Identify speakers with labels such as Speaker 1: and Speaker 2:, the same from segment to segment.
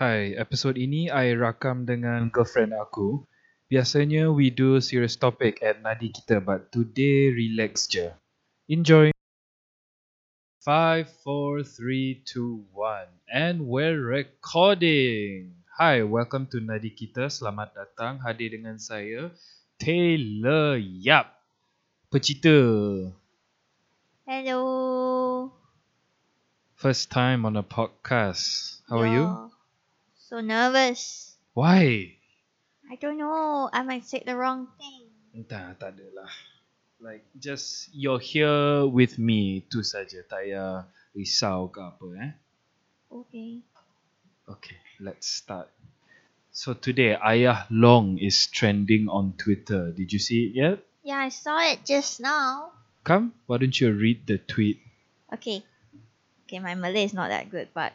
Speaker 1: Hai, episod ini I rakam dengan girlfriend aku. Biasanya we do serious topic at nadi kita but today relax je. Enjoy. 5, 4, 3, 2, 1 And we're recording. Hi, welcome to Nadi Kita. Selamat datang. Hadir dengan saya, Taylor Yap. Pecita.
Speaker 2: Hello.
Speaker 1: First time on a podcast. How are you?
Speaker 2: So nervous.
Speaker 1: Why?
Speaker 2: I don't know. I might say the wrong thing.
Speaker 1: Entah, tak adalah. Like, just you're here with me, tu saja. Tak payah risau ke apa eh.
Speaker 2: Okay.
Speaker 1: Okay, let's start. So today, Ayah Long is trending on Twitter. Did you see it yet?
Speaker 2: Yeah, I saw it just now.
Speaker 1: Come, why don't you read the tweet?
Speaker 2: Okay. Okay, my Malay is not that good, but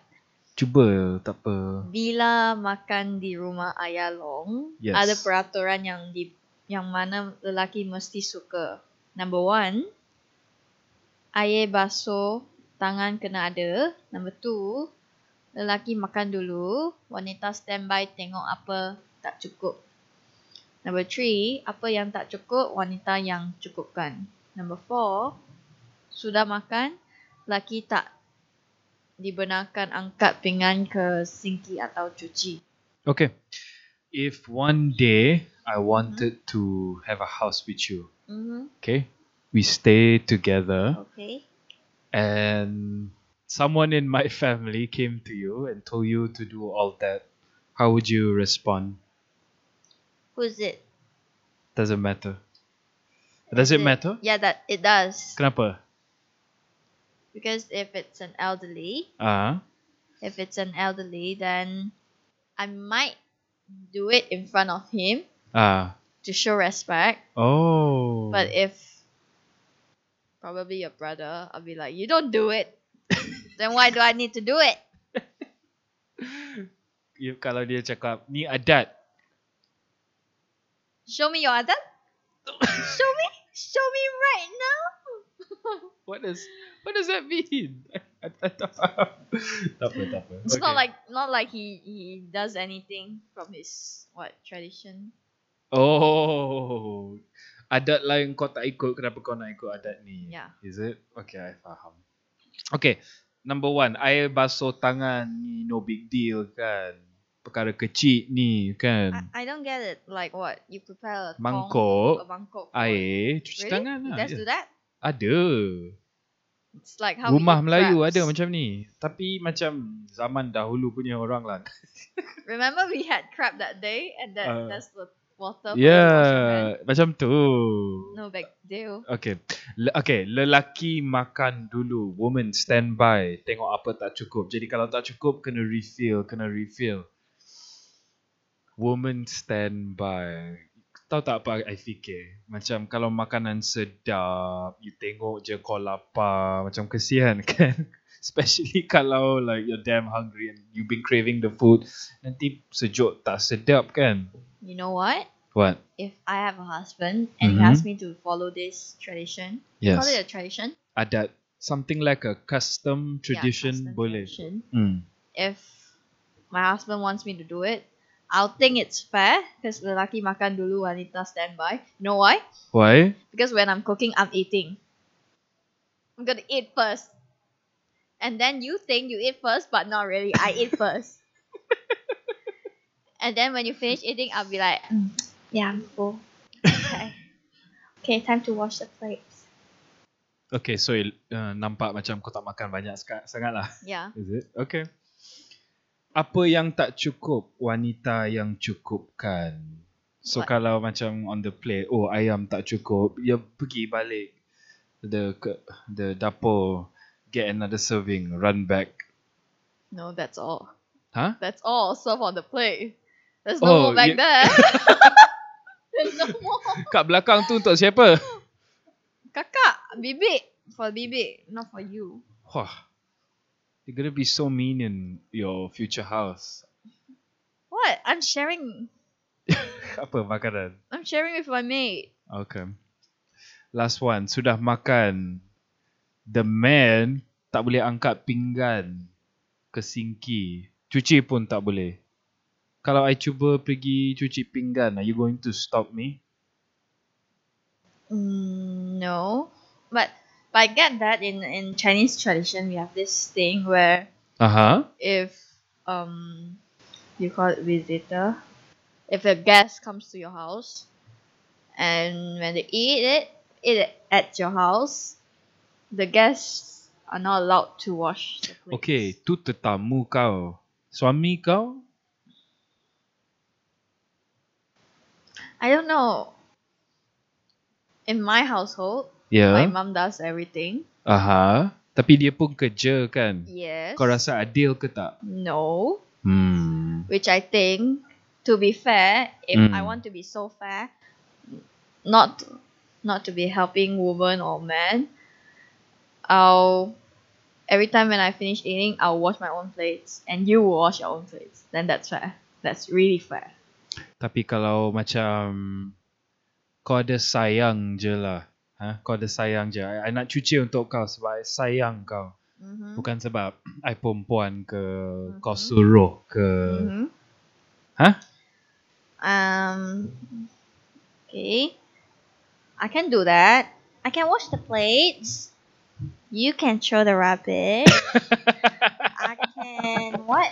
Speaker 1: Cuba, tak apa.
Speaker 2: bila makan di rumah ayah long,
Speaker 1: Yes.
Speaker 2: ada peraturan yang di yang mana lelaki mesti suka. Number one, air basuh tangan kena ada. Number two, lelaki makan dulu, wanita standby tengok apa tak cukup. Number three, apa yang tak cukup, wanita yang cukupkan. Number four, sudah makan, lelaki tak dibenarkan angkat pinggan ke sinki atau cuci.
Speaker 1: Okay. If one day I wanted to have a house with you,
Speaker 2: Mm-hmm.
Speaker 1: okay? We stay together
Speaker 2: Okay.
Speaker 1: and someone in my family came to you and told you to do all that. How would you respond?
Speaker 2: Who's it?
Speaker 1: Doesn't matter. Does it matter?
Speaker 2: Yeah, that it does.
Speaker 1: Kenapa?
Speaker 2: Because if it's an elderly,
Speaker 1: Ah,
Speaker 2: if it's an elderly, then I might do it in front of him
Speaker 1: ah.
Speaker 2: to show respect.
Speaker 1: Oh.
Speaker 2: But if probably your brother, I'll be like, you don't do it. then why do I need to do it?
Speaker 1: if kalau dia cakap ni adat,
Speaker 2: Show me your adat. Show me. Show me right now.
Speaker 1: what does what does that mean? I, I tak faham. tak apa, tak apa.
Speaker 2: It's not
Speaker 1: Okay.
Speaker 2: like not like he he does anything from his what tradition.
Speaker 1: Oh. Adat lain kau tak ikut, kenapa kau nak ikut adat ni?
Speaker 2: Yeah.
Speaker 1: Is it? Okay, I faham. Okay, number one, air basuh tangan ni no big deal kan. Perkara kecil ni kan.
Speaker 2: I, I don't get it. Like what? You prepare a tong-
Speaker 1: Mangkok,
Speaker 2: a mangkok.
Speaker 1: air, cuci
Speaker 2: Really?
Speaker 1: tangan
Speaker 2: You
Speaker 1: lah.
Speaker 2: guys do that?
Speaker 1: Ada.
Speaker 2: It's like how
Speaker 1: Rumah Melayu
Speaker 2: crabs.
Speaker 1: ada macam ni. Tapi macam zaman dahulu punya orang lah.
Speaker 2: Remember we had crab that day and that
Speaker 1: Uh,
Speaker 2: that's the water.
Speaker 1: Yeah, macam tu.
Speaker 2: No big deal.
Speaker 1: Okay. Le- okay, lelaki makan dulu, woman stand by, tengok apa tak cukup. Jadi kalau tak cukup kena refill, kena refill. Woman stand by. Tahu tak apa I fikir? Macam kalau makanan sedap, you tengok je kau lapar, macam kesian kan? Especially kalau like you're damn hungry and you've been craving the food, nanti sejuk tak sedap kan?
Speaker 2: You know what?
Speaker 1: What?
Speaker 2: If I have a husband and
Speaker 1: Mhm.
Speaker 2: he asks me to follow this tradition,
Speaker 1: Yes.
Speaker 2: call it a tradition.
Speaker 1: Adat. Something like a custom
Speaker 2: Yeah,
Speaker 1: tradition
Speaker 2: custom
Speaker 1: boleh.
Speaker 2: tradition.
Speaker 1: Hmm.
Speaker 2: If my husband wants me to do it, I'll think it's fair because lelaki makan dulu, wanita standby. You know why?
Speaker 1: Why?
Speaker 2: Because when I'm cooking, I'm eating. I'm gonna eat first. And then you think you eat first, but not really. I eat first. and then when you finish eating, I'll be like, "Mm, yeah, I'm full. Okay. okay, time to wash the plates.
Speaker 1: Okay, so uh, nampak macam kau tak makan banyak sangat lah.
Speaker 2: Yeah.
Speaker 1: Is it? Okay. Apa yang tak cukup, wanita yang cukupkan. So
Speaker 2: What?
Speaker 1: kalau macam on the plate, oh ayam tak cukup, ya pergi balik the the dapur, get another serving, run back.
Speaker 2: No, that's all.
Speaker 1: Huh?
Speaker 2: That's all. Serve on the plate. There's
Speaker 1: Oh,
Speaker 2: no more back
Speaker 1: you-
Speaker 2: there. There's no more.
Speaker 1: Kat belakang tu untuk siapa?
Speaker 2: Kakak, bibik. For bibik, not for you.
Speaker 1: Wah. You're gonna be so mean in your future house.
Speaker 2: What? I'm sharing.
Speaker 1: Apa makanan?
Speaker 2: I'm sharing with my mate.
Speaker 1: Okay. Last one. Sudah makan. The man tak boleh angkat pinggan ke sinki Cuci pun tak boleh. Kalau I cuba pergi cuci pinggan, are you going to stop me?
Speaker 2: Mm, no, but but I get that in in Chinese tradition we have this thing where
Speaker 1: Aha.
Speaker 2: if um you call it visitor, if a guest comes to your house, and when they eat it eat it at your house, the guests are not allowed to wash the plates.
Speaker 1: Okay, tu tetamu kau. Suami kau?
Speaker 2: I don't know. In my household,
Speaker 1: Ya.
Speaker 2: my mom does everything.
Speaker 1: Aha. Tapi dia pun kerja kan?
Speaker 2: Yes.
Speaker 1: Kau rasa adil ke tak?
Speaker 2: No.
Speaker 1: Hmm.
Speaker 2: which I think, to be fair, if I
Speaker 1: Mm.
Speaker 2: want to be so fair, not not to be helping woman or man, I'll every time when I finish eating, I'll wash my own plates, and you will wash your own plates. Then that's fair. That's really fair.
Speaker 1: Tapi kalau macam kau ada sayang je lah. Ha? Kau ada sayang je. I, I nak cuci untuk kau sebab I sayang kau.
Speaker 2: Mm-hmm.
Speaker 1: Bukan sebab I perempuan ke kau
Speaker 2: Mhm.
Speaker 1: suruh ke.
Speaker 2: Mm-hmm.
Speaker 1: Ha?
Speaker 2: Um. Okay. I can do that. I can wash the plates. You can throw the rubbish. I can what?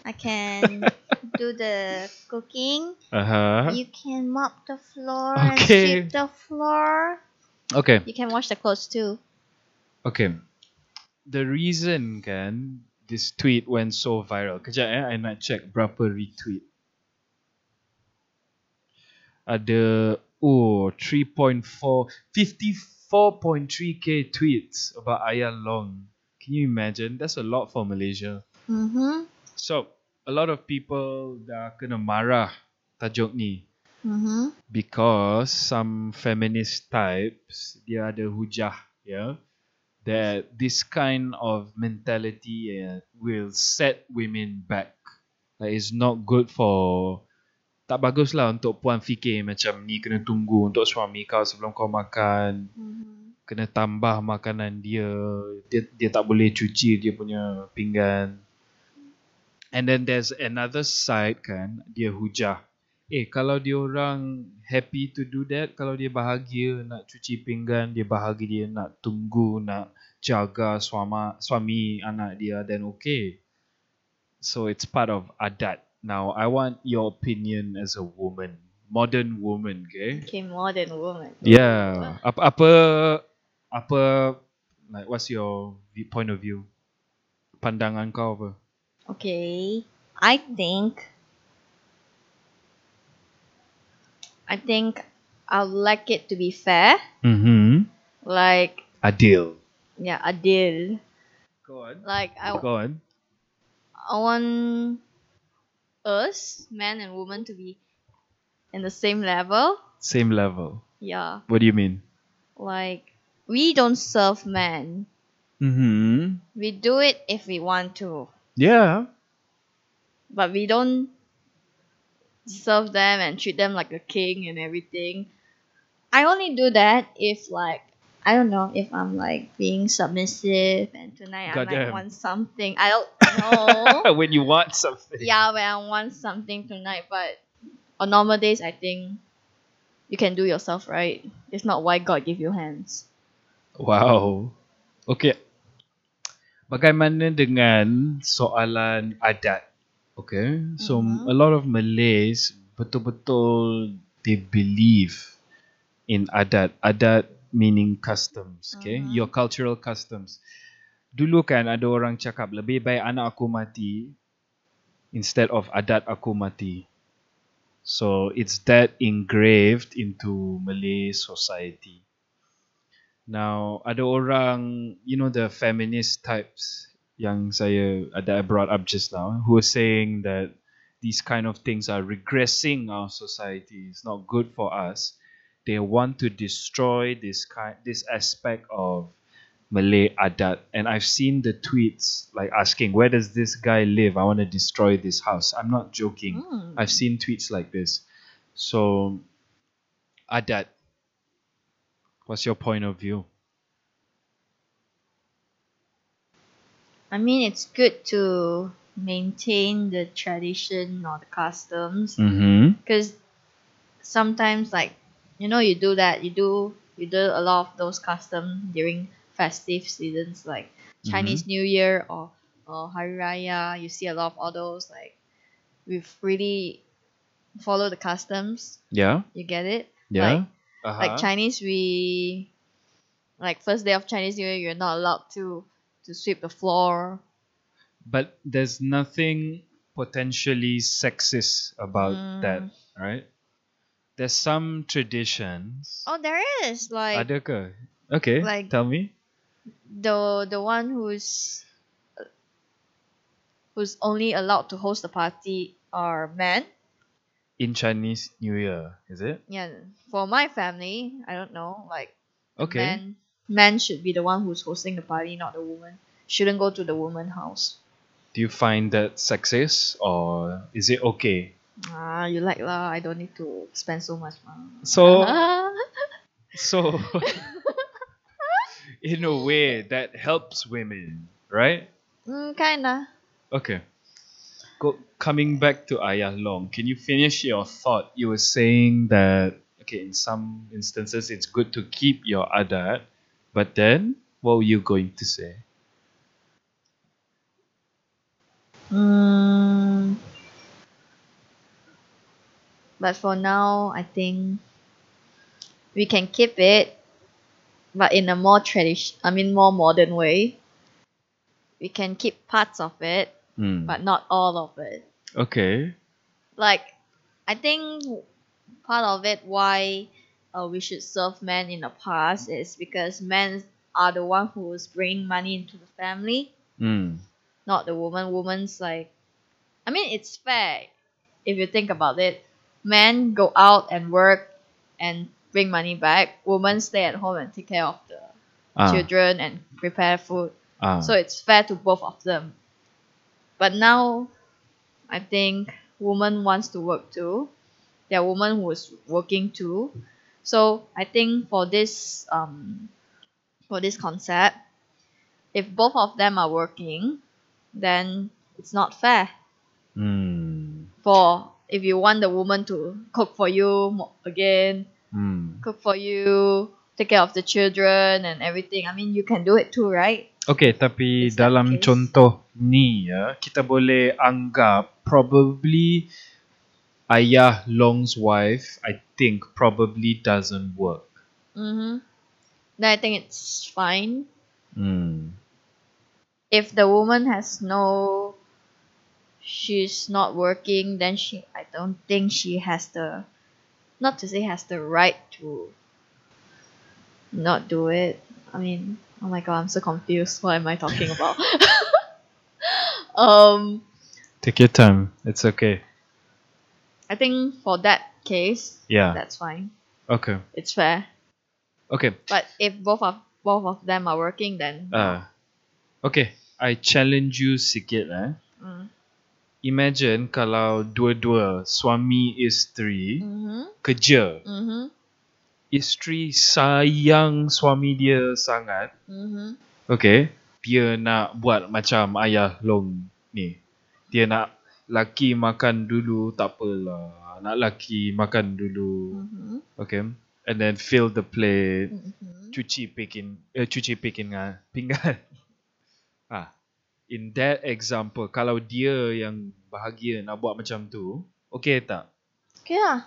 Speaker 2: I can do the cooking.
Speaker 1: Aha.
Speaker 2: You can mop the floor
Speaker 1: Uh-huh. Okay.
Speaker 2: and sweep the floor.
Speaker 1: Okay.
Speaker 2: You can wash the clothes too.
Speaker 1: Okay. The reason kan this tweet went so viral. Kejap eh, I nak check berapa retweet. Ada oh 3.4 54.3k tweets about Ayah Long. Can you imagine? That's a lot for Malaysia.
Speaker 2: Mm-hmm.
Speaker 1: So, a lot of people dah kena marah tajuk ni
Speaker 2: Mm-hmm.
Speaker 1: because some feminist types dia ada hujah ya that this kind of mentality uh, will set women back. Like it's not good for tak bagus lah untuk puan fikir macam ni kena tunggu untuk suami kau sebelum kau makan.
Speaker 2: Mm-hmm.
Speaker 1: kena tambah makanan dia. Dia dia tak boleh cuci dia punya pinggan. And then there's another side kan dia hujah eh kalau dia orang happy to do that kalau dia bahagia nak cuci pinggan dia bahagia dia nak tunggu nak jaga suama, suami anak dia then okay so it's part of adat now i want your opinion as a woman modern woman okay
Speaker 2: Okay, modern woman.
Speaker 1: Yeah. Apa apa apa like what's your point of view? Pandangan kau apa?
Speaker 2: Okay. I think I think I would like it to be fair.
Speaker 1: Mhm.
Speaker 2: Like
Speaker 1: Adil.
Speaker 2: yeah, adil.
Speaker 1: Go on.
Speaker 2: Like I,
Speaker 1: Go on.
Speaker 2: I want us, man and woman, to be in the same level.
Speaker 1: Same level.
Speaker 2: Yeah.
Speaker 1: What do you mean?
Speaker 2: Like we don't serve men.
Speaker 1: Mhm.
Speaker 2: We do it if we want to.
Speaker 1: Yeah.
Speaker 2: But we don't serve them and treat them like a king and everything. I only do that if like I don't know if I'm like being submissive and tonight I might
Speaker 1: Goddamn.
Speaker 2: want something. I don't know.
Speaker 1: when you want something.
Speaker 2: yeah, when I want something tonight, but on normal days I think you can do yourself right. If not, why God give you hands?
Speaker 1: Wow. Okay. Bagaimana dengan soalan adat? Okay. So
Speaker 2: Mhm.
Speaker 1: a lot of Malays betul-betul they believe in adat. Adat meaning customs, okay?
Speaker 2: Mhm.
Speaker 1: Your cultural customs. Dulu kan ada orang cakap lebih baik anak aku mati instead of adat aku mati. So it's that engraved into Malay society. Now, ada orang, you know the feminist types yang saya that I brought up just now, who are saying that these kind of things are regressing our society. It's not good for us. They want to destroy this kind, this aspect of Malay adat. And I've seen the tweets like asking, "Where does this guy live? I want to destroy this house." I'm not joking.
Speaker 2: Mm.
Speaker 1: I've seen tweets like this. So, adat. What's your point of view?
Speaker 2: I mean, it's good to maintain the tradition or the customs
Speaker 1: Mm-hmm.
Speaker 2: because sometimes like you know you do that you do you do a lot of those customs during festive seasons like Chinese New Year or or Hari Raya you see a lot of all those like we've really follow the customs
Speaker 1: Yeah.
Speaker 2: you get it
Speaker 1: Yeah.
Speaker 2: Like-
Speaker 1: uh-huh.
Speaker 2: like Chinese we like first day of Chinese New Year you're not allowed to to sweep the floor
Speaker 1: But there's nothing potentially sexist about
Speaker 2: Mm.
Speaker 1: that, right? There's some traditions.
Speaker 2: oh there is like
Speaker 1: Ada ke? Okay,
Speaker 2: like-
Speaker 1: tell me.
Speaker 2: the the one who's who's only allowed to host the party are men.
Speaker 1: In Chinese New Year, is it?
Speaker 2: Yeah, for my family, I don't know. Like
Speaker 1: Okay.
Speaker 2: men, men should be the one who's hosting the party, not the woman. Shouldn't go to the woman house.
Speaker 1: Do you find that sexist or is it okay?
Speaker 2: Ah, you like lah. I don't need to spend so much money.
Speaker 1: So so in a way that helps women, right?
Speaker 2: mm, kinda.
Speaker 1: Okay. Go, coming back to Ayah Long, can you finish your thought? You were saying that okay, in some instances it's good to keep your adat, but then what were you going to say?
Speaker 2: Mm, but for now, I think we can keep it, but in a more tradition. I mean, more modern way. We can keep parts of it,
Speaker 1: Hmm.
Speaker 2: but not all of it.
Speaker 1: Okay.
Speaker 2: Like, I think part of it why uh, we should serve men in the past is because men are the one who's bringing money into the family
Speaker 1: Hmm.
Speaker 2: not the woman. Woman's like, I mean, it's fair if you think about it. Men go out and work and bring money back. Women stay at home and take care of the
Speaker 1: Ah,
Speaker 2: children and prepare food.
Speaker 1: ah.
Speaker 2: So it's fair to both of them. But now, I think woman wants to work too. There are women who is working too. So I think for this um for this concept, if both of them are working, then it's not fair.
Speaker 1: Hmm.
Speaker 2: For if you want the woman to cook for you mo- again,
Speaker 1: Hmm.
Speaker 2: cook for you, take care of the children and everything. I mean, you can do it too, right?
Speaker 1: Okay, tapi
Speaker 2: Is
Speaker 1: dalam
Speaker 2: case?
Speaker 1: contoh ni ya, kita boleh anggap probably Ayah Long's wife, I think probably doesn't work.
Speaker 2: Mm-hmm. Then I think it's fine.
Speaker 1: Hmm.
Speaker 2: If the woman has no, she's not working, then she, I don't think she has the, not to say has the right to not do it. I mean, oh my god, I'm so confused. What am I talking about? um,
Speaker 1: Take your time. It's okay.
Speaker 2: I think for that case,
Speaker 1: Yeah.
Speaker 2: that's fine.
Speaker 1: Okay.
Speaker 2: It's fair.
Speaker 1: Okay.
Speaker 2: But if both of both of them are working, then
Speaker 1: Uh, okay. I challenge you sikit eh.
Speaker 2: mm.
Speaker 1: Imagine kalau dua-dua suami isteri
Speaker 2: mm-hmm,
Speaker 1: kerja.
Speaker 2: mm-hmm,
Speaker 1: Isteri sayang suami dia sangat.
Speaker 2: mm-hmm.
Speaker 1: Okay. Dia nak buat macam ayah long ni. Dia nak laki makan dulu tak apalah. Nak laki makan dulu.
Speaker 2: Mm-hmm.
Speaker 1: Okay. And then fill the plate.
Speaker 2: Mm-hmm.
Speaker 1: cuci pikin eh, cuci pinggan pinggan ah in that example kalau dia yang bahagia nak buat macam tu okay tak
Speaker 2: Okay, yeah.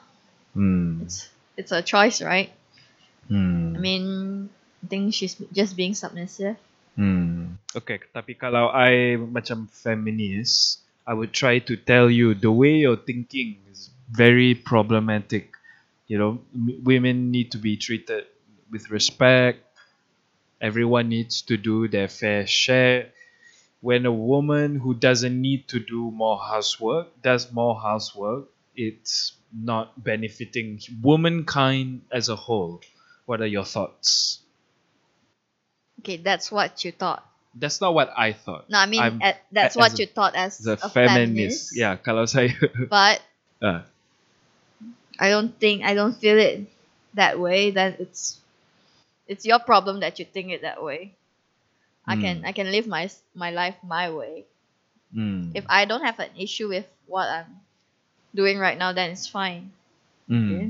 Speaker 1: hmm
Speaker 2: It's it's a choice, right?
Speaker 1: hmm
Speaker 2: I mean, I think she's just being submissive.
Speaker 1: hmm okay tapi kalau I macam feminist I would try to tell you the way you're thinking is very problematic. You know m- women need to be treated with respect. Everyone needs to do their fair share. When a woman who doesn't need to do more housework does more housework it's not benefiting womankind as a whole. What are your thoughts?
Speaker 2: Okay, that's what you thought.
Speaker 1: That's not what i thought
Speaker 2: No, I mean at, that's
Speaker 1: as
Speaker 2: what
Speaker 1: a-
Speaker 2: you thought as a
Speaker 1: feminist
Speaker 2: feminist.
Speaker 1: yeah kalau saya
Speaker 2: But
Speaker 1: uh,
Speaker 2: I don't think I don't feel it that way. Then it's it's your problem that you think it that way. I can
Speaker 1: Hmm.
Speaker 2: I can live my my life my way.
Speaker 1: Hmm.
Speaker 2: If I don't have an issue with what I'm doing right now, then it's fine.
Speaker 1: Hmm.
Speaker 2: Okay.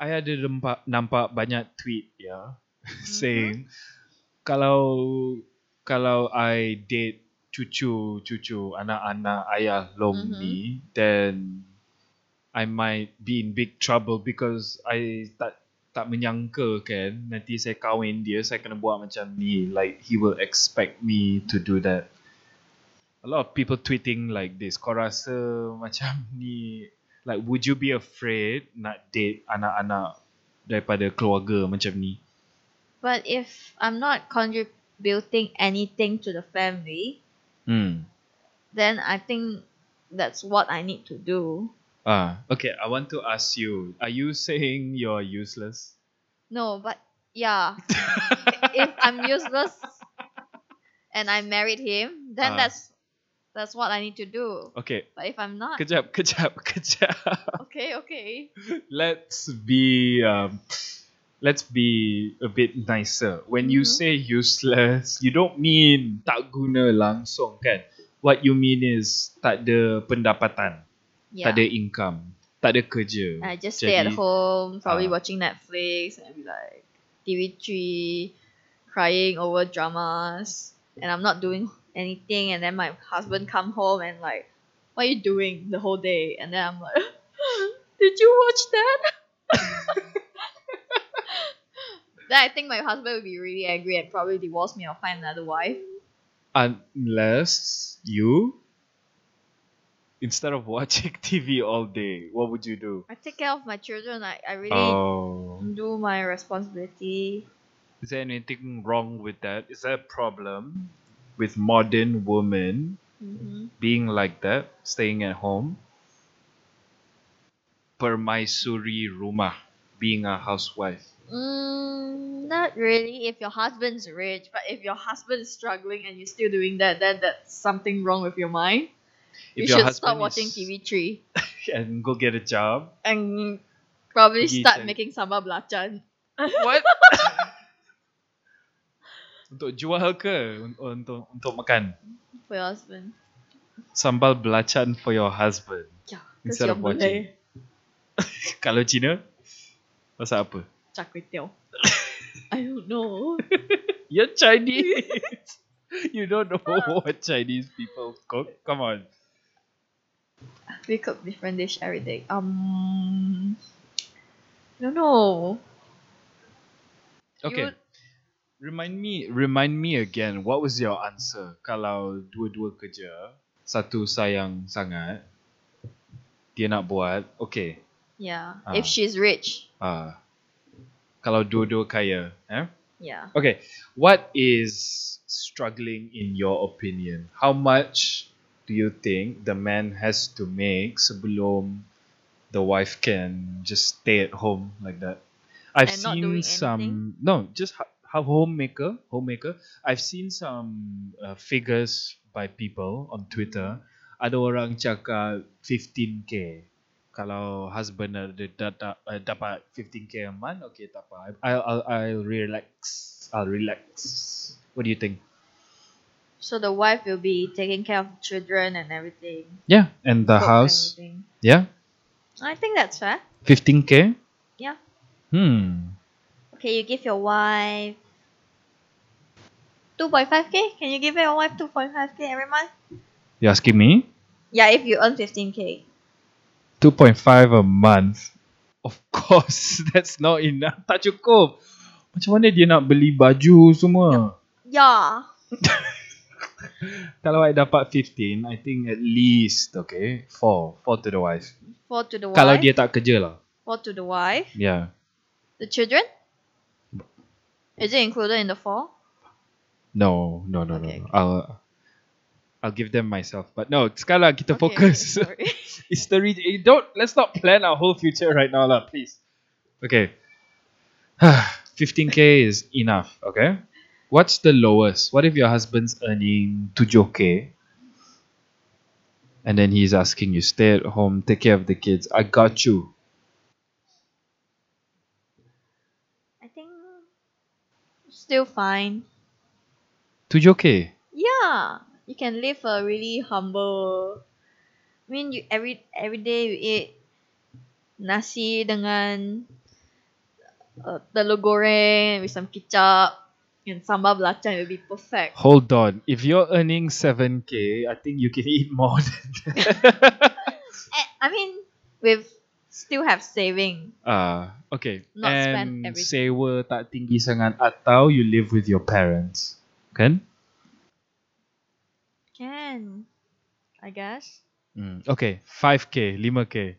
Speaker 1: I ada nampak, nampak banyak tweet ya saying kalau kalau I date cucu-cucu anak-anak ayah long
Speaker 2: Mhm.
Speaker 1: ni then I might be in big trouble because I tak tak menyangka kan nanti saya kahwin dia saya kena buat macam ni. Like he will expect me to do that. A lot of people tweeting like this kau rasa macam ni like would you be afraid nak date anak-anak daripada keluarga macam ni?
Speaker 2: But if I'm not contributing anything to the family,
Speaker 1: hmm
Speaker 2: then I think that's what I need to do.
Speaker 1: ah okay i want to ask you are you saying you're useless
Speaker 2: No, but yeah, if I'm useless and I married him, then
Speaker 1: Ah.
Speaker 2: that's that's what I need to do.
Speaker 1: okay
Speaker 2: But if I'm not,
Speaker 1: good job, good job, good job.
Speaker 2: okay, okay.
Speaker 1: let's be um, let's be a bit nicer. When you
Speaker 2: Mhm.
Speaker 1: say useless, you don't mean tak guna langsung kan? What you mean is tak ada pendapatan, tak
Speaker 2: Yeah.
Speaker 1: ada income, tak ada kerja.
Speaker 2: I just stay at home, probably
Speaker 1: ah.
Speaker 2: watching Netflix and be like TV3, crying over dramas, and I'm not doing anything. And then my husband come home and like, what are you doing the whole day? And then I'm like, did you watch that? then I think my husband would be really angry and probably divorce me or find another wife.
Speaker 1: Unless you instead of watching TV all day, what would you do?
Speaker 2: I take care of my children. I, I really
Speaker 1: Oh,
Speaker 2: do my responsibility.
Speaker 1: is there anything wrong with that? Is there a problem with modern women
Speaker 2: hmm
Speaker 1: being like that, staying at home. Permaisuri rumah, being a housewife.
Speaker 2: Mm, not really if your husband's rich, but if your husband is struggling and you're still doing that, then that's something wrong with your mind.
Speaker 1: If
Speaker 2: you
Speaker 1: your
Speaker 2: should stop watching
Speaker 1: is-
Speaker 2: TV3
Speaker 1: and go get a job.
Speaker 2: and probably
Speaker 1: Pergi
Speaker 2: start
Speaker 1: cari-
Speaker 2: making sambal belacan
Speaker 1: What? untuk jual ke untuk untuk makan?
Speaker 2: for your husband.
Speaker 1: Sambal belacan for your husband.
Speaker 2: Yeah,
Speaker 1: Instead of watching. Kalau Cina, masak apa?
Speaker 2: Char kway teow. I don't know.
Speaker 1: You're Chinese. you don't know what Chinese people cook. Come on.
Speaker 2: We cook different dish every day. Um, I don't know.
Speaker 1: Okay.
Speaker 2: You-
Speaker 1: Remind me, remind me again. What was your answer? Kalau dua-dua kerja, satu sayang sangat, dia nak buat, okay.
Speaker 2: Yeah,
Speaker 1: Ah.
Speaker 2: if she's rich.
Speaker 1: Ah, kalau dua-dua kaya, eh?
Speaker 2: Yeah.
Speaker 1: Okay. What is struggling in your opinion? How much do you think the man has to make sebelum the wife can just stay at home like that? I've
Speaker 2: And
Speaker 1: seen some no, just ho- how homemaker, homemaker. I've seen some uh, figures by people on Twitter. Ada orang cakap 15k. Kalau husband ada data, uh, dapat 15k a month, okay tak apa. I'll, I'll I'll relax. I'll relax. What do you think?
Speaker 2: So the wife will be taking care of children and everything.
Speaker 1: Yeah, and the
Speaker 2: cook
Speaker 1: house.
Speaker 2: everything.
Speaker 1: Yeah,
Speaker 2: I think that's fair.
Speaker 1: 15k.
Speaker 2: Yeah.
Speaker 1: Hmm.
Speaker 2: Okay, you give your wife 2.5k. Can you give your wife 2.5k every month?
Speaker 1: You asking me?
Speaker 2: Yeah, if you earn 15k.
Speaker 1: 2.5 a month. Of course, that's not enough. Tak cukup. Macam mana dia nak beli baju semua?
Speaker 2: Yeah.
Speaker 1: Kalau I dapat 15, I think at least, okay, 4. 4 to the wife.
Speaker 2: Four to the wife.
Speaker 1: Kalau dia tak kerja lah.
Speaker 2: Four to the wife.
Speaker 1: Yeah.
Speaker 2: The children? Is it included in the four?
Speaker 1: No, no, no,
Speaker 2: Okay,
Speaker 1: no. no. I'll, I'll give them myself. But no, sekarang kita
Speaker 2: Okay,
Speaker 1: focus.
Speaker 2: okay, sorry.
Speaker 1: it's the re- eh, don't let's not plan our whole future right now, lah, please. Okay. 15k is enough, okay? What's the lowest? What if your husband's earning 7k? And then he's asking you, stay at home, take care of the kids. I got you.
Speaker 2: I think still fine.
Speaker 1: 7k.
Speaker 2: Yeah. You can live a really humble. I mean, you every every day you eat nasi dengan uh, telur goreng with some ketchup and sambal belacan will be perfect.
Speaker 1: Hold on. If you're earning 7k, I think you can eat more than that.
Speaker 2: Eh, I mean, with still have saving.
Speaker 1: Ah, okay.
Speaker 2: Not spend
Speaker 1: And
Speaker 2: everything.
Speaker 1: sewa tak tinggi sangat atau you live with your parents. Kan?
Speaker 2: Can, I guess.
Speaker 1: Hmm. Okay, 5k, 5k.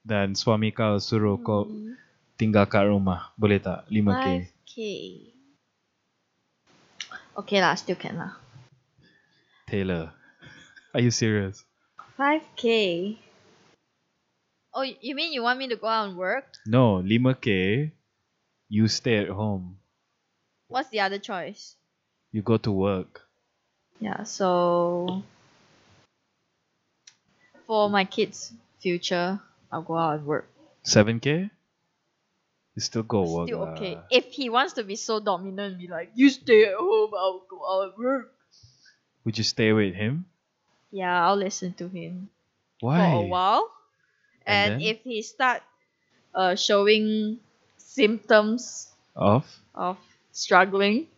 Speaker 1: Dan suami kau suruh kau
Speaker 2: Hmm,
Speaker 1: tinggal kat rumah. Boleh tak? 5k.
Speaker 2: 5k. Okay lah, still can lah.
Speaker 1: Taylor. Are you serious?
Speaker 2: 5k. Oh, you mean you want me to go out and work?
Speaker 1: No, 5k. You stay at home.
Speaker 2: What's the other choice?
Speaker 1: You go to work.
Speaker 2: Yeah, so for my kids' future, I'll go out and work.
Speaker 1: 7k? You still go work.
Speaker 2: Still
Speaker 1: lah.
Speaker 2: okay. If he wants to be so dominant and be like, you stay at home, I'll go out and work.
Speaker 1: Would you stay with him?
Speaker 2: Yeah, I'll listen to him
Speaker 1: Why?
Speaker 2: for a while.
Speaker 1: And
Speaker 2: And, if he start uh, showing symptoms
Speaker 1: Off?
Speaker 2: of struggling,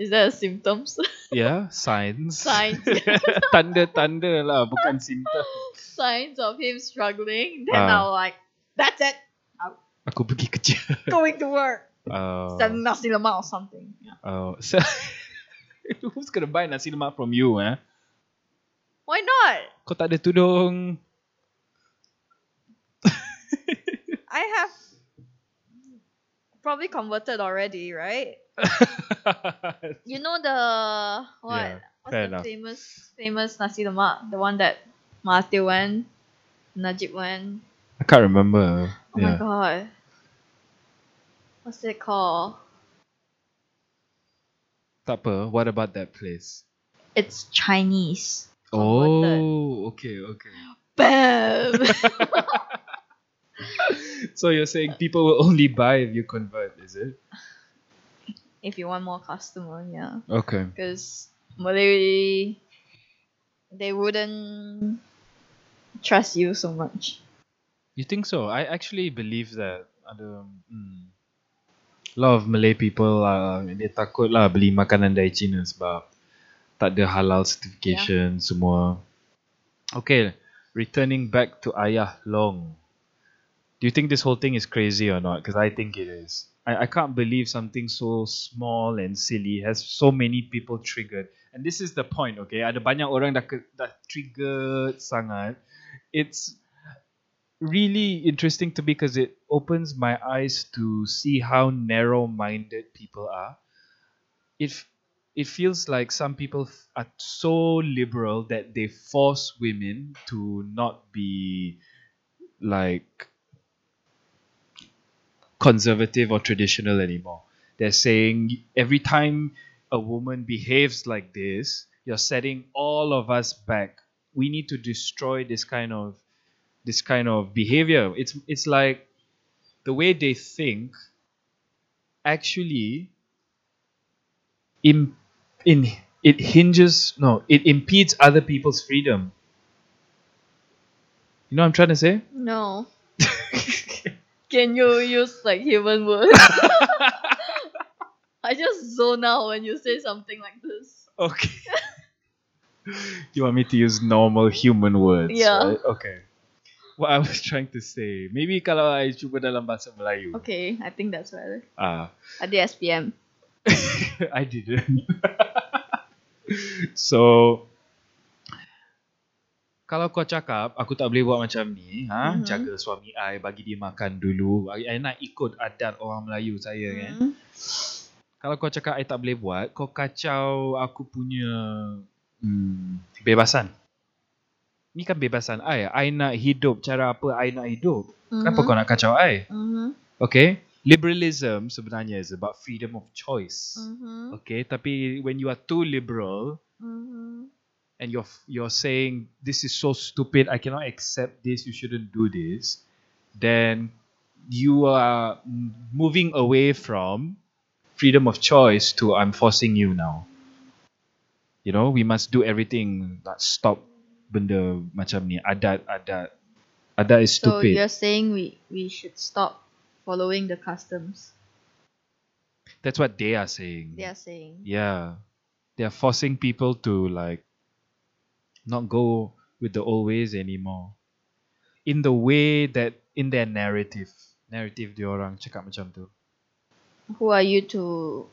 Speaker 2: is that a symptoms?
Speaker 1: Yeah, signs.
Speaker 2: Signs.
Speaker 1: Tanda-tanda lah, bukan simptom.
Speaker 2: Signs of him struggling, then
Speaker 1: Ah.
Speaker 2: I'll like, that's it.
Speaker 1: Aku pergi kerja.
Speaker 2: Going to work.
Speaker 1: Oh.
Speaker 2: Sell nasi lemak or something. Yeah.
Speaker 1: Oh. So, who's gonna buy nasi lemak from you, eh?
Speaker 2: Why not?
Speaker 1: Kau tak ada tudung.
Speaker 2: I have probably converted already, right? You know the what?
Speaker 1: Yeah,
Speaker 2: What's the
Speaker 1: enough.
Speaker 2: famous famous nasi lemak? The one that Mahathir went, Najib went.
Speaker 1: I can't remember.
Speaker 2: Oh my god. What's it called?
Speaker 1: Tak. What about that place?
Speaker 2: It's Chinese.
Speaker 1: Oh, okay, okay.
Speaker 2: Bam!
Speaker 1: So you're saying people will only buy if you convert, is it?
Speaker 2: If you want more customer, yeah.
Speaker 1: Okay.
Speaker 2: Because Malay, they wouldn't trust you so much.
Speaker 1: You think so? I actually believe that ada hmm, a lot of Malay people uh, dia takut lah beli makanan dari China sebab tak ada halal certification yeah. semua. Okay, returning back to Ayah Long. Do you think this whole thing is crazy or not? Because I think it is. I, I can't believe something so small and silly has so many people triggered. And this is the point, okay? Ada banyak orang dah, ke- dah triggered sangat. It's really interesting to me because it opens my eyes to see how narrow-minded people are. It f- it feels like some people are so liberal that they force women to not be like conservative or traditional anymore. They're saying every time a woman behaves like this, you're setting all of us back. We need to destroy this kind of this kind of behavior. It's it's like the way they think actually in in it hinges no, it impedes other people's freedom. You know what I'm trying to say?
Speaker 2: No. Can you use like human words? I just zone out when you say something like this.
Speaker 1: Okay. you want me to use normal human words?
Speaker 2: Yeah.
Speaker 1: right? Okay. What I was trying to say, maybe kalau I cuba dalam bahasa Melayu.
Speaker 2: Okay, I think that's better.
Speaker 1: Ah,
Speaker 2: Ada SPM.
Speaker 1: I didn't. so, kalau kau cakap aku tak boleh buat macam ni, ha,
Speaker 2: Mhm.
Speaker 1: jaga suami I, bagi dia makan dulu. I, I nak ikut adat orang Melayu saya kan.
Speaker 2: Hmm.
Speaker 1: Kalau kau cakap I tak boleh buat, kau kacau aku punya hmm, kebebasan. Ni kan bebasan I. I nak hidup cara apa I nak hidup. Kenapa kau nak kacau I?
Speaker 2: Mhm.
Speaker 1: Okay? Liberalism sebenarnya is about freedom of choice.
Speaker 2: Mhm.
Speaker 1: Okay, tapi when you are too liberal
Speaker 2: Mhm.
Speaker 1: And you're you're saying this is so stupid, I cannot accept this, you shouldn't do this, then you are moving away from freedom of choice to I'm forcing you now. You know, we must do everything nak stop benda macam ni. Adat, adat. Adat is
Speaker 2: So
Speaker 1: stupid.
Speaker 2: you're saying we we should stop following the customs.
Speaker 1: That's what they are saying.
Speaker 2: They are saying.
Speaker 1: Yeah. They are forcing people to like not go with the old ways anymore. In the way that in their narrative. Narrative diorang cakap macam tu.
Speaker 2: Who are you to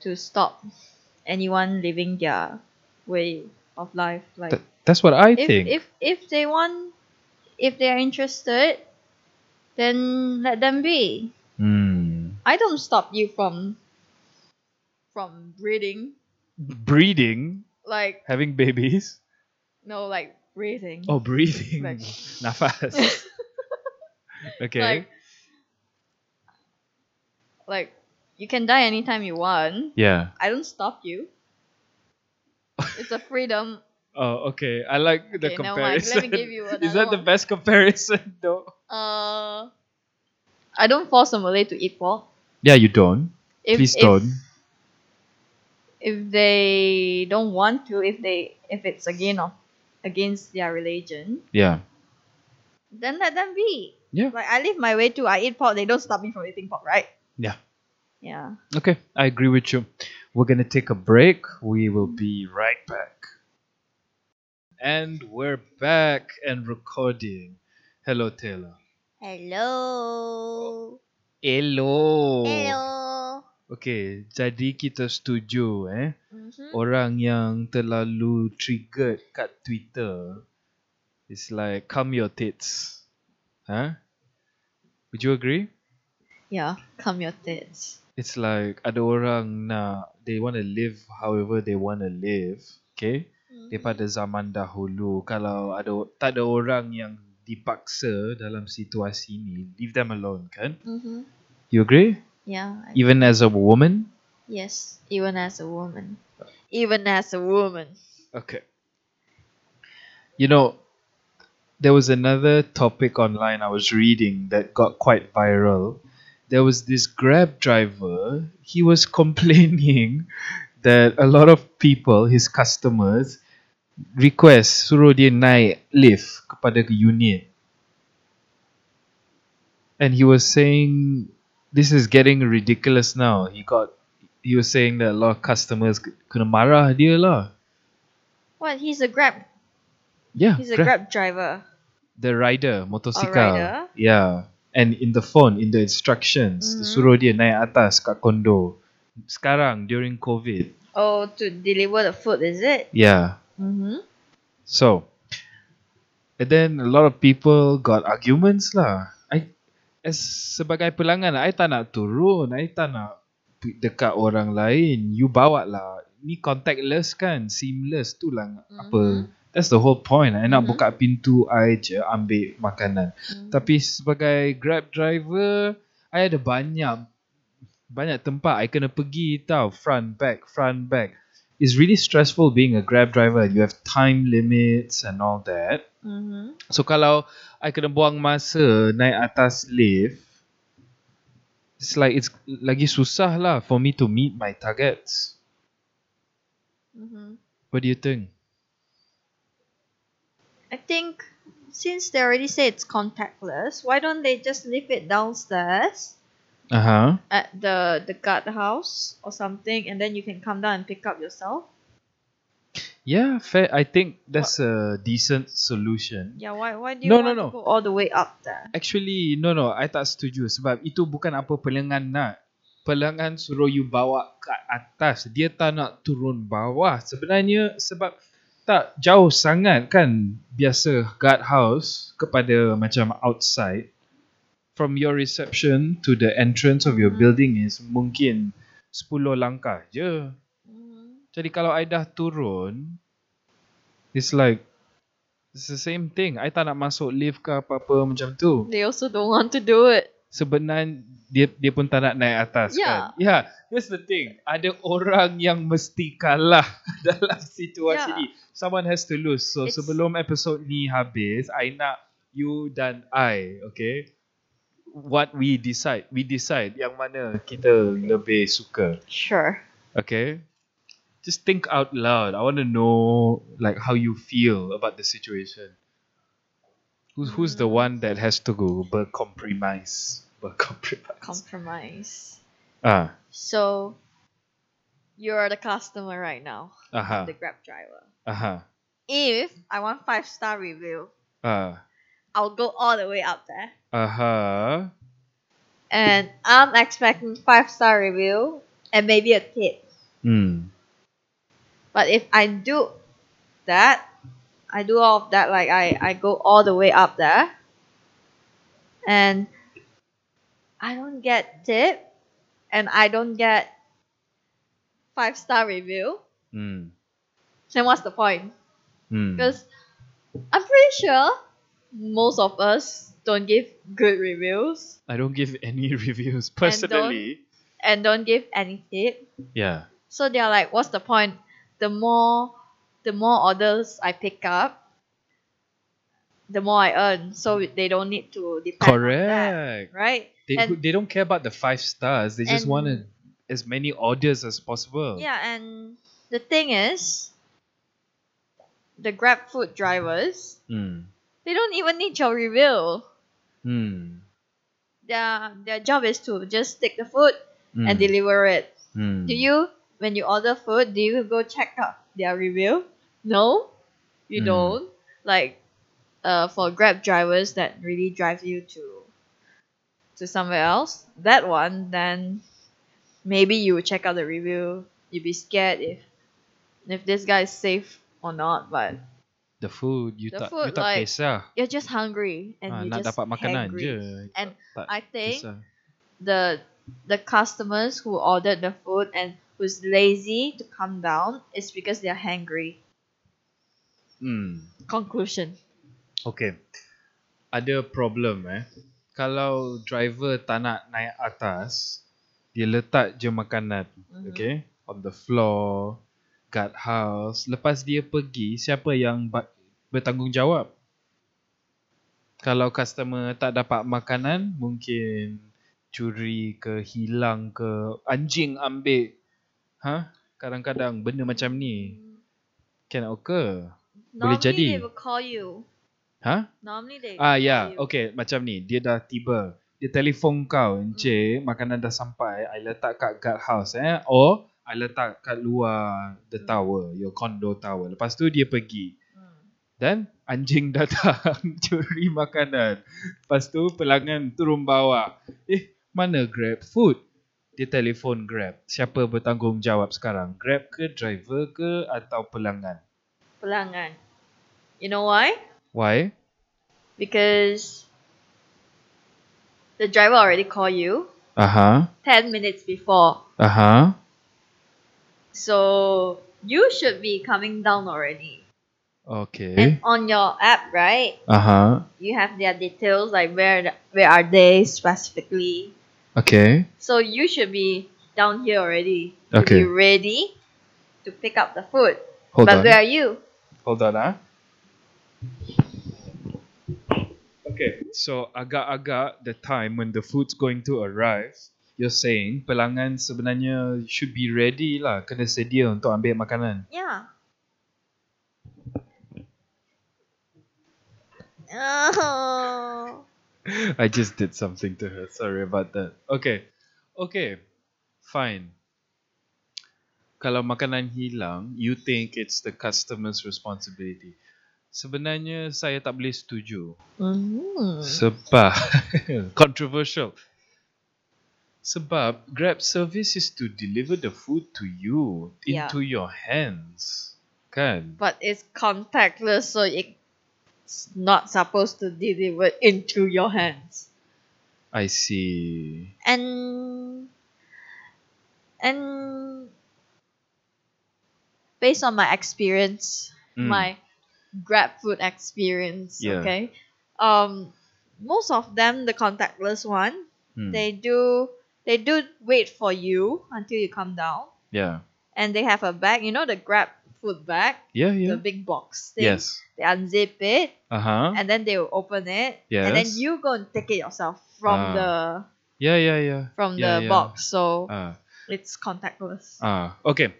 Speaker 2: to stop anyone living their way of life? Like
Speaker 1: Th- that's what I
Speaker 2: if
Speaker 1: think.
Speaker 2: if if they want if they are interested, then let them be.
Speaker 1: Hmm.
Speaker 2: I don't stop you from from breeding.
Speaker 1: Breeding,
Speaker 2: Like
Speaker 1: having babies.
Speaker 2: no, like breathing.
Speaker 1: Oh, breathing.
Speaker 2: Like-
Speaker 1: Nafas. okay.
Speaker 2: Like like you can die anytime you want.
Speaker 1: yeah.
Speaker 2: I don't stop you. It's a freedom.
Speaker 1: Oh, okay. I like the
Speaker 2: Okay, mind.
Speaker 1: comparison.
Speaker 2: Let me give you
Speaker 1: Is that the best comparison though?
Speaker 2: Uh, I don't force a Malay to eat pork.
Speaker 1: Yeah, you don't.
Speaker 2: If,
Speaker 1: Please
Speaker 2: if,
Speaker 1: don't.
Speaker 2: If they don't want to, if they if it's again of against their religion,
Speaker 1: Yeah.
Speaker 2: then let them be.
Speaker 1: Yeah.
Speaker 2: Like I live my way too. I eat pork. They don't stop me from eating pork, right?
Speaker 1: Yeah.
Speaker 2: Yeah.
Speaker 1: Okay, I agree with you. We're gonna take a break. We will be right back. And we're back and recording. Hello, Taylor.
Speaker 2: Hello.
Speaker 1: Hello.
Speaker 2: Hello.
Speaker 1: Okay, jadi kita setuju eh.
Speaker 2: Mhm.
Speaker 1: Orang yang terlalu triggered kat Twitter is like come your tits. Huh? Would you agree?
Speaker 2: Yeah. Come your tits.
Speaker 1: It's like ada orang nak they want to live however they want to live, okay? Daripada zaman dahulu kalau ada tak ada orang yang dipaksa dalam situasi ni, leave them alone kan?
Speaker 2: Mm-hmm.
Speaker 1: You agree?
Speaker 2: Yeah. I-
Speaker 1: Even as a woman?
Speaker 2: yes. Even as a woman. Even as a woman.
Speaker 1: Okay. You know, there was another topic online I was reading that got quite viral. There was this Grab driver, he was complaining that a lot of people, his customers, request suruh dia naik lift kepada ke unit. And he was saying this is getting ridiculous now. He got he was saying that a lot of customers kena marah dia lah.
Speaker 2: What? He's a grab.
Speaker 1: Yeah,
Speaker 2: He's a
Speaker 1: Grab.
Speaker 2: grab driver.
Speaker 1: the rider motosikal.
Speaker 2: rider?
Speaker 1: Yeah. And in the phone, in the instructions,
Speaker 2: Mhm.
Speaker 1: suruh dia naik atas kat kondo. Sekarang during COVID.
Speaker 2: Oh, to deliver the food, is it?
Speaker 1: Yeah.
Speaker 2: Mm-hmm.
Speaker 1: So, and then a lot of people got arguments lah. As sebagai pelanggan, I tak nak turun, I tak nak dekat orang lain. You bawa lah. Ni contactless kan, seamless tu lah apa. That's the whole point. I nak
Speaker 2: Mhm.
Speaker 1: buka pintu I je ambil makanan. Tapi sebagai Grab driver, I ada banyak banyak tempat I kena pergi tau, front back, front back. It's really stressful being a Grab driver. You have time limits and all that.
Speaker 2: Mm-hmm.
Speaker 1: So kalau I kena buang masa naik atas lift, it's like it's lagi susah lah for me to meet my targets.
Speaker 2: Mm-hmm.
Speaker 1: What do you think?
Speaker 2: I think since they already say it's contactless, why don't they just leave it downstairs
Speaker 1: Uh huh.
Speaker 2: at the the guard house or something, and then you can come down and pick up yourself?
Speaker 1: Yeah, fair. I think that's a decent solution.
Speaker 2: Yeah. Why? Why do you
Speaker 1: No, no,
Speaker 2: want
Speaker 1: no.
Speaker 2: to go all the way up there?
Speaker 1: Actually, no no, I tak setuju sebab itu bukan apa pelanggan nak. Pelanggan suruh you bawa ke atas. Dia tak nak turun bawah. Sebenarnya sebab tak jauh sangat kan biasa guard house kepada macam outside. From your reception to the entrance of your
Speaker 2: Mhm.
Speaker 1: building is mungkin 10 langkah je. Jadi kalau I dah turun, it's like it's the same thing. I tak nak masuk lift ke apa-apa macam tu.
Speaker 2: They also don't want to do it.
Speaker 1: Sebenarnya dia dia pun tak nak naik atas
Speaker 2: Yeah.
Speaker 1: kan. Yeah, that's the thing. Ada orang yang mesti kalah dalam situasi
Speaker 2: Yeah.
Speaker 1: ni. Someone has to lose. So
Speaker 2: It's-
Speaker 1: sebelum episod ni habis, I nak you dan I, okay? What we decide, we decide yang mana kita lebih suka.
Speaker 2: Sure.
Speaker 1: Okay. Just think out loud. I want to know like how you feel about the situation. Who's who's the
Speaker 2: Mm.
Speaker 1: one that has to go bercompromise? Bercompromise.
Speaker 2: Compromise. Compromise.
Speaker 1: Ah,
Speaker 2: So you're the customer right now,
Speaker 1: aha,
Speaker 2: the Grab driver.
Speaker 1: aha,
Speaker 2: If I want five star review,
Speaker 1: ah,
Speaker 2: I'll go all the way up there.
Speaker 1: aha.
Speaker 2: And I'm expecting five star review and maybe a tip.
Speaker 1: Hmm.
Speaker 2: But if I do that, I do all of that, like I, I go all the way up there, and I don't get tip, and I don't get five star review,
Speaker 1: Hmm.
Speaker 2: then what's the point?
Speaker 1: Hmm.
Speaker 2: Because I'm pretty sure most of us don't give good reviews
Speaker 1: I don't give any reviews personally.
Speaker 2: and don't give any tip.
Speaker 1: Yeah.
Speaker 2: So they're like, what's the point? The more the more orders I pick up, the more I earn. So they don't need to depend on that,
Speaker 1: Correct.
Speaker 2: right?
Speaker 1: They
Speaker 2: And-
Speaker 1: they don't care about the five stars. They just
Speaker 2: And-
Speaker 1: want as many orders as possible.
Speaker 2: Yeah, and the thing is, the Grab food drivers,
Speaker 1: Hmm.
Speaker 2: they don't even need your review.
Speaker 1: Hmm.
Speaker 2: Their their job is to just take the food
Speaker 1: Hmm.
Speaker 2: and deliver it.
Speaker 1: Hmm.
Speaker 2: Do you when you order food, do you go check out their review? No, you
Speaker 1: Mm.
Speaker 2: don't. Like, uh, for Grab drivers that really drive you to to somewhere else, that one, then maybe you check out the review. You'd be scared if if this guy is safe or not, but
Speaker 1: The food you
Speaker 2: The
Speaker 1: tak
Speaker 2: food,
Speaker 1: you tak
Speaker 2: like,
Speaker 1: kisah.
Speaker 2: you're just hungry and
Speaker 1: Ah, nak
Speaker 2: just
Speaker 1: dapat makanan
Speaker 2: hangry.
Speaker 1: je.
Speaker 2: And
Speaker 1: Tak
Speaker 2: I think
Speaker 1: kisah.
Speaker 2: the the customers who ordered the food and who's lazy to come down is because they're hungry.
Speaker 1: Hmm.
Speaker 2: Conclusion.
Speaker 1: Okay. Ada problem eh. Kalau driver tak nak naik atas, dia letak je makanan.
Speaker 2: Mhm.
Speaker 1: Okay. On the floor, guard house. Lepas dia pergi, siapa yang bertanggungjawab? Kalau customer tak dapat makanan, mungkin curi ke, hilang ke, anjing ambil. Ha? Kadang-kadang benda macam ni can occur. Boleh
Speaker 2: Normally
Speaker 1: jadi.
Speaker 2: they will call you.
Speaker 1: Ha?
Speaker 2: Normally they
Speaker 1: Ah
Speaker 2: will
Speaker 1: ya,
Speaker 2: call you.
Speaker 1: okay macam ni. Dia dah tiba. Dia telefon kau, encik, makanan dah sampai. I letak kat guard house eh. Or I letak kat luar the
Speaker 2: Hmm.
Speaker 1: tower, your condo tower. Lepas tu dia pergi.
Speaker 2: Hmm.
Speaker 1: Dan anjing datang curi makanan. Lepas tu pelanggan turun bawah. Eh, mana Grab food? Dia telefon Grab. Siapa bertanggungjawab sekarang? Grab ke, driver ke atau pelanggan?
Speaker 2: Pelanggan. You know why?
Speaker 1: Why?
Speaker 2: Because the driver already called you
Speaker 1: Aha.
Speaker 2: 10 minutes before.
Speaker 1: Aha.
Speaker 2: So you should be coming down already.
Speaker 1: Okay.
Speaker 2: And on your app, right?
Speaker 1: Aha.
Speaker 2: you have their details like where where are they specifically
Speaker 1: Okay.
Speaker 2: so you should be down here already
Speaker 1: Okay.
Speaker 2: be ready to pick up the food
Speaker 1: Hold
Speaker 2: but
Speaker 1: on.
Speaker 2: where are you
Speaker 1: Hold on ah. Okay, so agak-agak the time when the food's going to arrive, you're saying pelanggan sebenarnya should be ready lah, kena sedia untuk ambil makanan.
Speaker 2: yeah oh
Speaker 1: I just did something to her. Sorry about that. Okay. Okay. Fine. Kalau makanan hilang, you think it's the customer's responsibility. Sebenarnya saya tak boleh setuju.
Speaker 2: Mhm.
Speaker 1: Sebab controversial. Sebab Grab service is to deliver the food to you
Speaker 2: Yeah.
Speaker 1: into your hands. Kan?
Speaker 2: but it's contactless so it's not supposed to deliver into your hands
Speaker 1: I see.
Speaker 2: and and based on my experience
Speaker 1: Mm.
Speaker 2: my grab food experience
Speaker 1: Yeah.
Speaker 2: okay um most of them the contactless one
Speaker 1: Hmm.
Speaker 2: they do they do wait for you until you come down
Speaker 1: Yeah.
Speaker 2: and they have a bag you know the grab food bag
Speaker 1: Yeah, yeah.
Speaker 2: the big box thing
Speaker 1: Yes.
Speaker 2: they unzip it
Speaker 1: Uh-huh.
Speaker 2: and then they will open it Yes. and then you go and take it yourself from
Speaker 1: Ah.
Speaker 2: the
Speaker 1: Yeah, yeah, yeah.
Speaker 2: from
Speaker 1: Yeah,
Speaker 2: the
Speaker 1: yeah.
Speaker 2: box so
Speaker 1: Ah.
Speaker 2: it's contactless
Speaker 1: Ah, okay.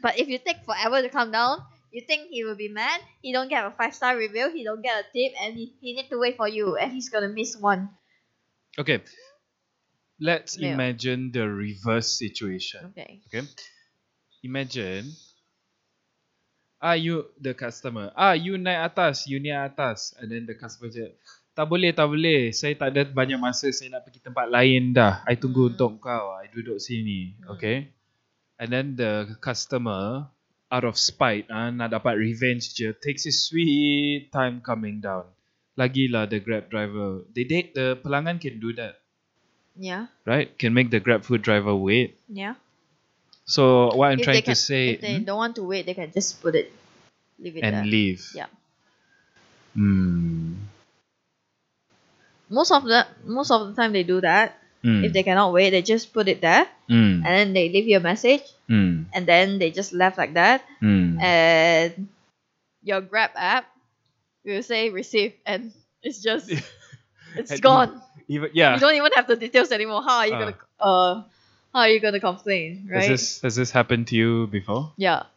Speaker 2: But if you take forever to come down, you think he will be mad. He don't get a five star review. He don't get a tip, and he, he need to wait for you, and he's gonna miss one.
Speaker 1: Okay. Let's
Speaker 2: Yeah.
Speaker 1: imagine the reverse situation.
Speaker 2: Okay.
Speaker 1: Okay. Imagine ah you the customer. Ah you naik atas you naik atas. And then the customer say tak boleh tak boleh. Saya tak ada banyak masa saya nak pergi tempat lain dah. I tunggu
Speaker 2: Hmm.
Speaker 1: untuk kau. I duduk sini.
Speaker 2: Hmm.
Speaker 1: okay? And then the customer out of spite ah nak dapat revenge je takes his sweet time coming down. Lagilah the grab driver. They date the pelanggan can do that.
Speaker 2: Yeah.
Speaker 1: right? Can make the grab food driver wait.
Speaker 2: Yeah.
Speaker 1: So what I'm
Speaker 2: if
Speaker 1: trying
Speaker 2: they
Speaker 1: to say
Speaker 2: if they
Speaker 1: Hmm?
Speaker 2: don't want to wait, they can just put it, leave it
Speaker 1: and
Speaker 2: there.
Speaker 1: leave.
Speaker 2: Yeah.
Speaker 1: Hmm.
Speaker 2: Most of the most of the time they do that.
Speaker 1: Hmm.
Speaker 2: If they cannot wait, they just put it there,
Speaker 1: Hmm.
Speaker 2: and then they leave you a message,
Speaker 1: Hmm.
Speaker 2: and then they just left like that,
Speaker 1: Hmm.
Speaker 2: and your Grab app will say receive, and it's just it's gone.
Speaker 1: Even yeah.
Speaker 2: You don't even have the details anymore. How are you
Speaker 1: Ah.
Speaker 2: gonna uh how are you gonna complain, right?
Speaker 1: Has this has this happened to you before?
Speaker 2: Yeah.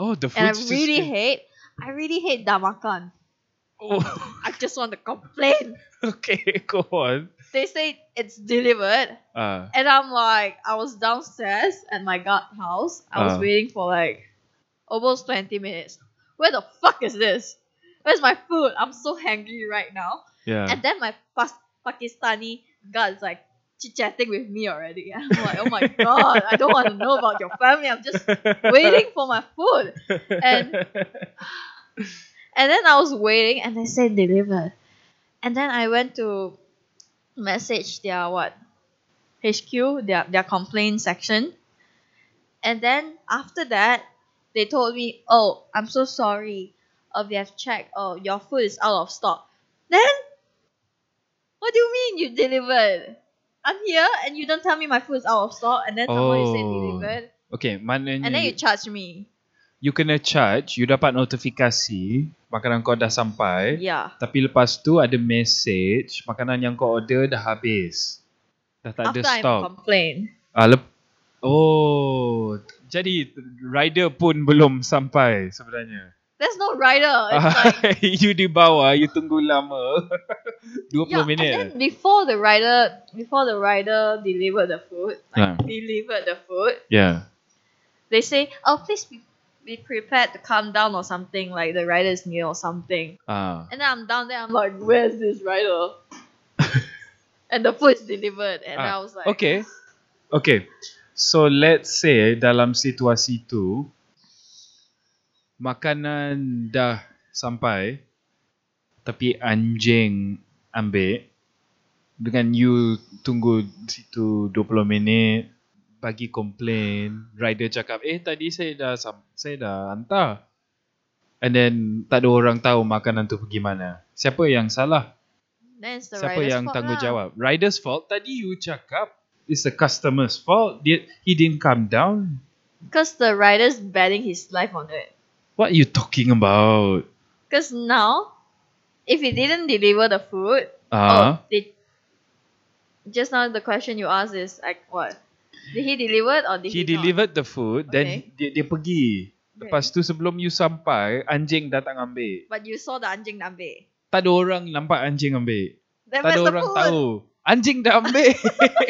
Speaker 1: Oh, the
Speaker 2: And I
Speaker 1: food's just
Speaker 2: really hate I really hate damakan.
Speaker 1: Oh.
Speaker 2: I just want to complain.
Speaker 1: okay, go on.
Speaker 2: They say it's delivered,
Speaker 1: Uh,
Speaker 2: and I'm like, I was downstairs at my god house. I was
Speaker 1: Ah.
Speaker 2: waiting for like almost 20 minutes. Where the fuck is this? Where's my food? I'm so hungry right now.
Speaker 1: yeah.
Speaker 2: And then my Pakistani guard's like chit chatting with me already. I'm like, oh my god, I don't want to know about your family. I'm just waiting for my food. and- And then I was waiting and they said delivered. And then I went to message their what? HQ, their their complaint section. And then after that, they told me, Oh, I'm so sorry. Uh, we have checked, oh your food is out of stock. Then what do you mean you delivered? I'm here and you don't tell me my food is out of stock and then someone you say
Speaker 1: Oh.
Speaker 2: delivered
Speaker 1: okay, maknanya
Speaker 2: and then you charge me.
Speaker 1: you kena charge, you dapat notifikasi makanan kau dah sampai.
Speaker 2: Yeah.
Speaker 1: Tapi lepas tu ada message makanan yang kau order dah habis. Dah tak
Speaker 2: After
Speaker 1: ada
Speaker 2: I
Speaker 1: stock.
Speaker 2: complain.
Speaker 1: Ah, lep- oh, jadi rider pun belum sampai sebenarnya.
Speaker 2: There's no rider. It's like
Speaker 1: you di bawah, you tunggu lama. 20
Speaker 2: yeah,
Speaker 1: minit.
Speaker 2: and then before the rider before the rider delivered the food, like
Speaker 1: Yeah.
Speaker 2: delivered the food,
Speaker 1: Yeah.
Speaker 2: they say, Oh please be, be prepared to come down or something, like the rider is near or something.
Speaker 1: Ah.
Speaker 2: And then I'm down there, I'm like, Where's this rider? and the food is delivered. And I
Speaker 1: Ah,
Speaker 2: was like
Speaker 1: Okay. Okay. So let's say dalam situasi tu makanan dah sampai tapi anjing ambil dengan you tunggu situ 20 minit bagi komplain rider cakap eh tadi saya dah sam- saya dah hantar and then tak ada orang tahu makanan tu pergi mana siapa yang salah
Speaker 2: Then it's the
Speaker 1: Siapa yang tanggungjawab?
Speaker 2: lah.
Speaker 1: Rider's fault. Tadi you cakap it's the customer's fault. He didn't come down.
Speaker 2: Because the rider's betting his life on it.
Speaker 1: What are you talking about?
Speaker 2: Because now, if he didn't deliver the food,
Speaker 1: Ah,
Speaker 2: oh, did just now the question you asked is like what? Did he deliver or did he,
Speaker 1: he
Speaker 2: not?
Speaker 1: delivered the food, then
Speaker 2: Okay.
Speaker 1: dia, dia pergi. Lepas tu sebelum you sampai, anjing datang ambil.
Speaker 2: But you saw the anjing ambil.
Speaker 1: Tak ada orang nampak anjing ambil.
Speaker 2: Then
Speaker 1: tak ada orang
Speaker 2: food?
Speaker 1: tahu. Anjing dah ambil.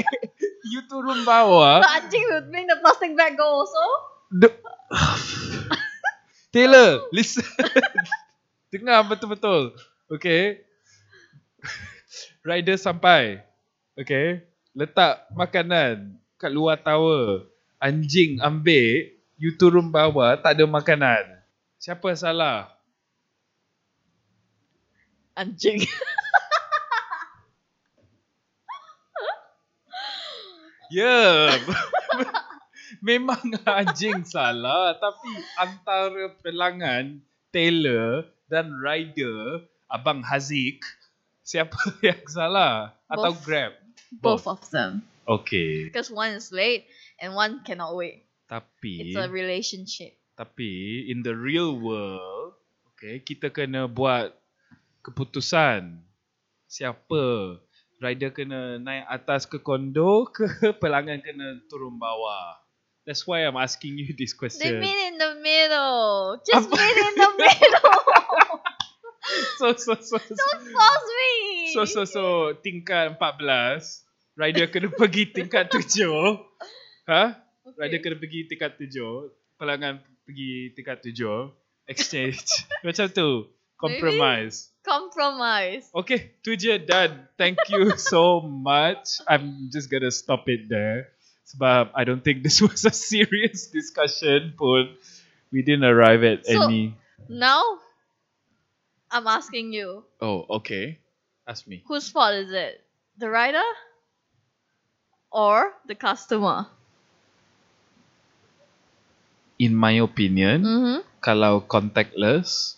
Speaker 1: you turun bawah.
Speaker 2: The anjing would bring the plastic bag go also.
Speaker 1: The... Taylor, listen. Dengar betul-betul. Okay. Rider sampai. Okay. Letak makanan kat luar tower. Anjing ambil. You turun bawah, tak ada makanan. Siapa salah?
Speaker 2: Anjing.
Speaker 1: Yeah. Memang anjing salah. Tapi antara pelanggan, Taylor dan rider, Abang Haziq, siapa yang salah? Atau
Speaker 2: Both.
Speaker 1: Grab?
Speaker 2: Both of them.
Speaker 1: Okay.
Speaker 2: Because one is late and one cannot wait.
Speaker 1: Tapi
Speaker 2: It's a relationship.
Speaker 1: tapi in the real world, okay, kita kena buat keputusan. Siapa? Rider kena naik atas ke kondo ke pelanggan kena turun bawah. That's why I'm asking you this question.
Speaker 2: They meet in the middle. Just meet in the middle.
Speaker 1: so so so so
Speaker 2: Don't force me.
Speaker 1: so so so tingkat 14 rider kena pergi tingkat 7 ha rider
Speaker 2: Okay.
Speaker 1: kena pergi tingkat 7 pelanggan pergi tingkat 7 exchange macam tu compromise
Speaker 2: Compromise.
Speaker 1: okay tu je done thank you so much i'm just gonna stop it there sebab i don't think this was a serious discussion pun we didn't arrive at
Speaker 2: So-
Speaker 1: any
Speaker 2: Now, I'm asking you,
Speaker 1: oh okay ask me
Speaker 2: whose fault is it? The rider or the customer?
Speaker 1: in my opinion
Speaker 2: Mm-hmm.
Speaker 1: kalau contactless,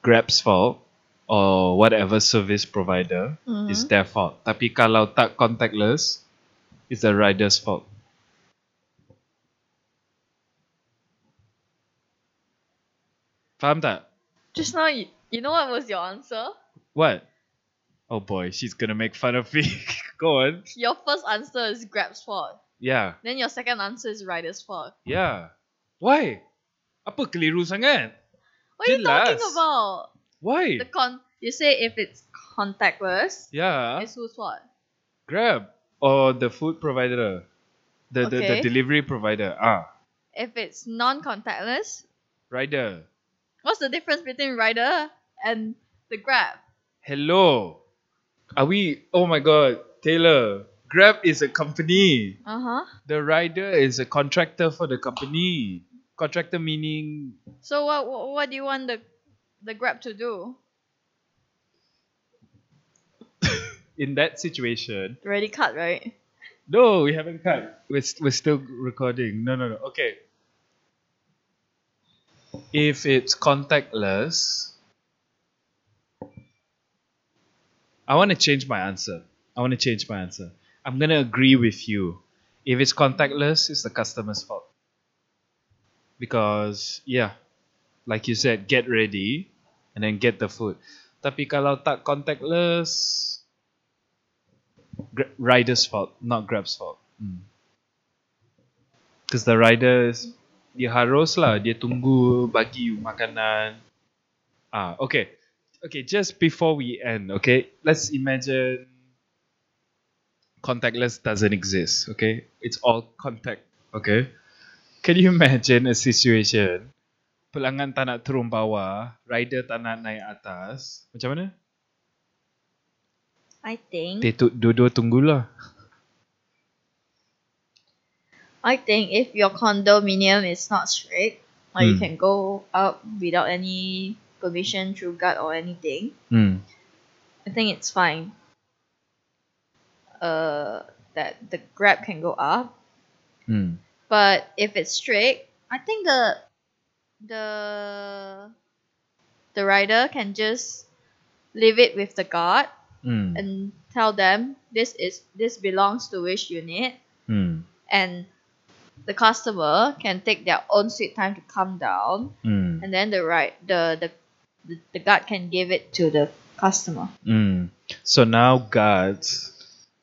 Speaker 1: Grab's fault or whatever service provider is their fault. Tapi kalau tak contactless, it's the rider's fault. Faham tak?
Speaker 2: Just now, you, you know what was your answer?
Speaker 1: What? Oh boy, she's gonna make fun of me. Go on.
Speaker 2: Your first answer is Grab's fault.
Speaker 1: Yeah,
Speaker 2: Then your second answer is rider's fault.
Speaker 1: yeah. Why? Apa keliru sangat?
Speaker 2: What are you talking about?
Speaker 1: Why?
Speaker 2: The con. You say if it's contactless,
Speaker 1: Yeah.
Speaker 2: it's whose fault?
Speaker 1: Grab or the food provider, the the, the
Speaker 2: Okay.
Speaker 1: delivery provider. Ah,
Speaker 2: If it's non-contactless,
Speaker 1: rider.
Speaker 2: what's the difference between rider and the Grab?
Speaker 1: Hello, are we? Oh my God, Taylor. Grab is a company.
Speaker 2: Uh huh.
Speaker 1: The rider is a contractor for the company. Contractor meaning
Speaker 2: So what, what what do you want the the Grab to do?
Speaker 1: In that situation.
Speaker 2: Already cut, right?
Speaker 1: No, we haven't cut. We're, st- we're still recording. No, no, no. Okay. If it's contactless, I want to change my answer. I want to change my answer. I'm going to agree with you. If it's contactless, it's the customer's fault. Because, yeah, like you said, get ready and then get the food. Tapi kalau tak contactless, Gra- rider's fault, not Grab's fault. Because the riders, dia harus lah, dia tunggu bagi you makanan. Ah, okay. Okay, just before we end, okay, let's imagine contactless doesn't exist, okay? It's all contact, okay? Can you imagine a situation pelanggan tak nak turun bawah, rider tak nak naik atas, macam mana?
Speaker 2: I think.
Speaker 1: Dia tu, dua-dua tunggulah.
Speaker 2: I think if your condominium is not strict, or you
Speaker 1: Hmm.
Speaker 2: can go up without any permission through guard or anything,
Speaker 1: Hmm.
Speaker 2: I think it's fine. Uh, that the grab can go up,
Speaker 1: Hmm.
Speaker 2: but if it's strict, I think the the the rider can just leave it with the guard
Speaker 1: Hmm.
Speaker 2: and tell them this is this belongs to which unit
Speaker 1: Hmm.
Speaker 2: and the customer can take their own sweet time to come down
Speaker 1: Hmm.
Speaker 2: and then the right the the the, the guard can give it to the customer
Speaker 1: Hmm. So now guards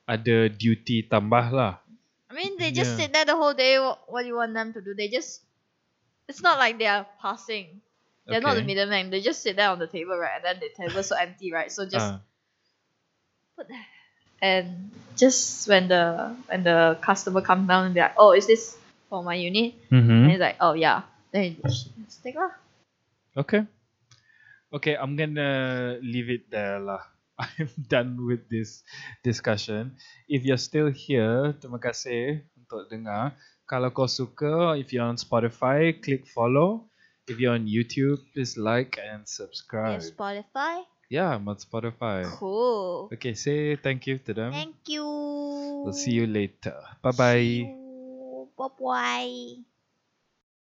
Speaker 1: ada duty tambah lah.
Speaker 2: i mean they just
Speaker 1: Yeah.
Speaker 2: sit there the whole day what, what do you want them to do they just it's not like they are passing they're not the
Speaker 1: Okay.
Speaker 2: middleman they just sit there on the table right and then the table's so empty right so just
Speaker 1: Ah.
Speaker 2: Put there and just when the when the customer comes down and they're like oh is this for my unit and
Speaker 1: Mhm.
Speaker 2: he's like oh yeah then you just take lah
Speaker 1: Okay. Okay, I'm gonna leave it there lah. I'm done with this discussion. If you're still here, terima kasih untuk dengar. Kalau kau suka, if you're on Spotify, click follow. If you're on YouTube, please like and subscribe.
Speaker 2: Spotify.
Speaker 1: Yeah, I'm on Spotify.
Speaker 2: Cool.
Speaker 1: Okay, say thank you to them.
Speaker 2: Thank you.
Speaker 1: We'll see you later. Bye bye.
Speaker 2: Bye bye.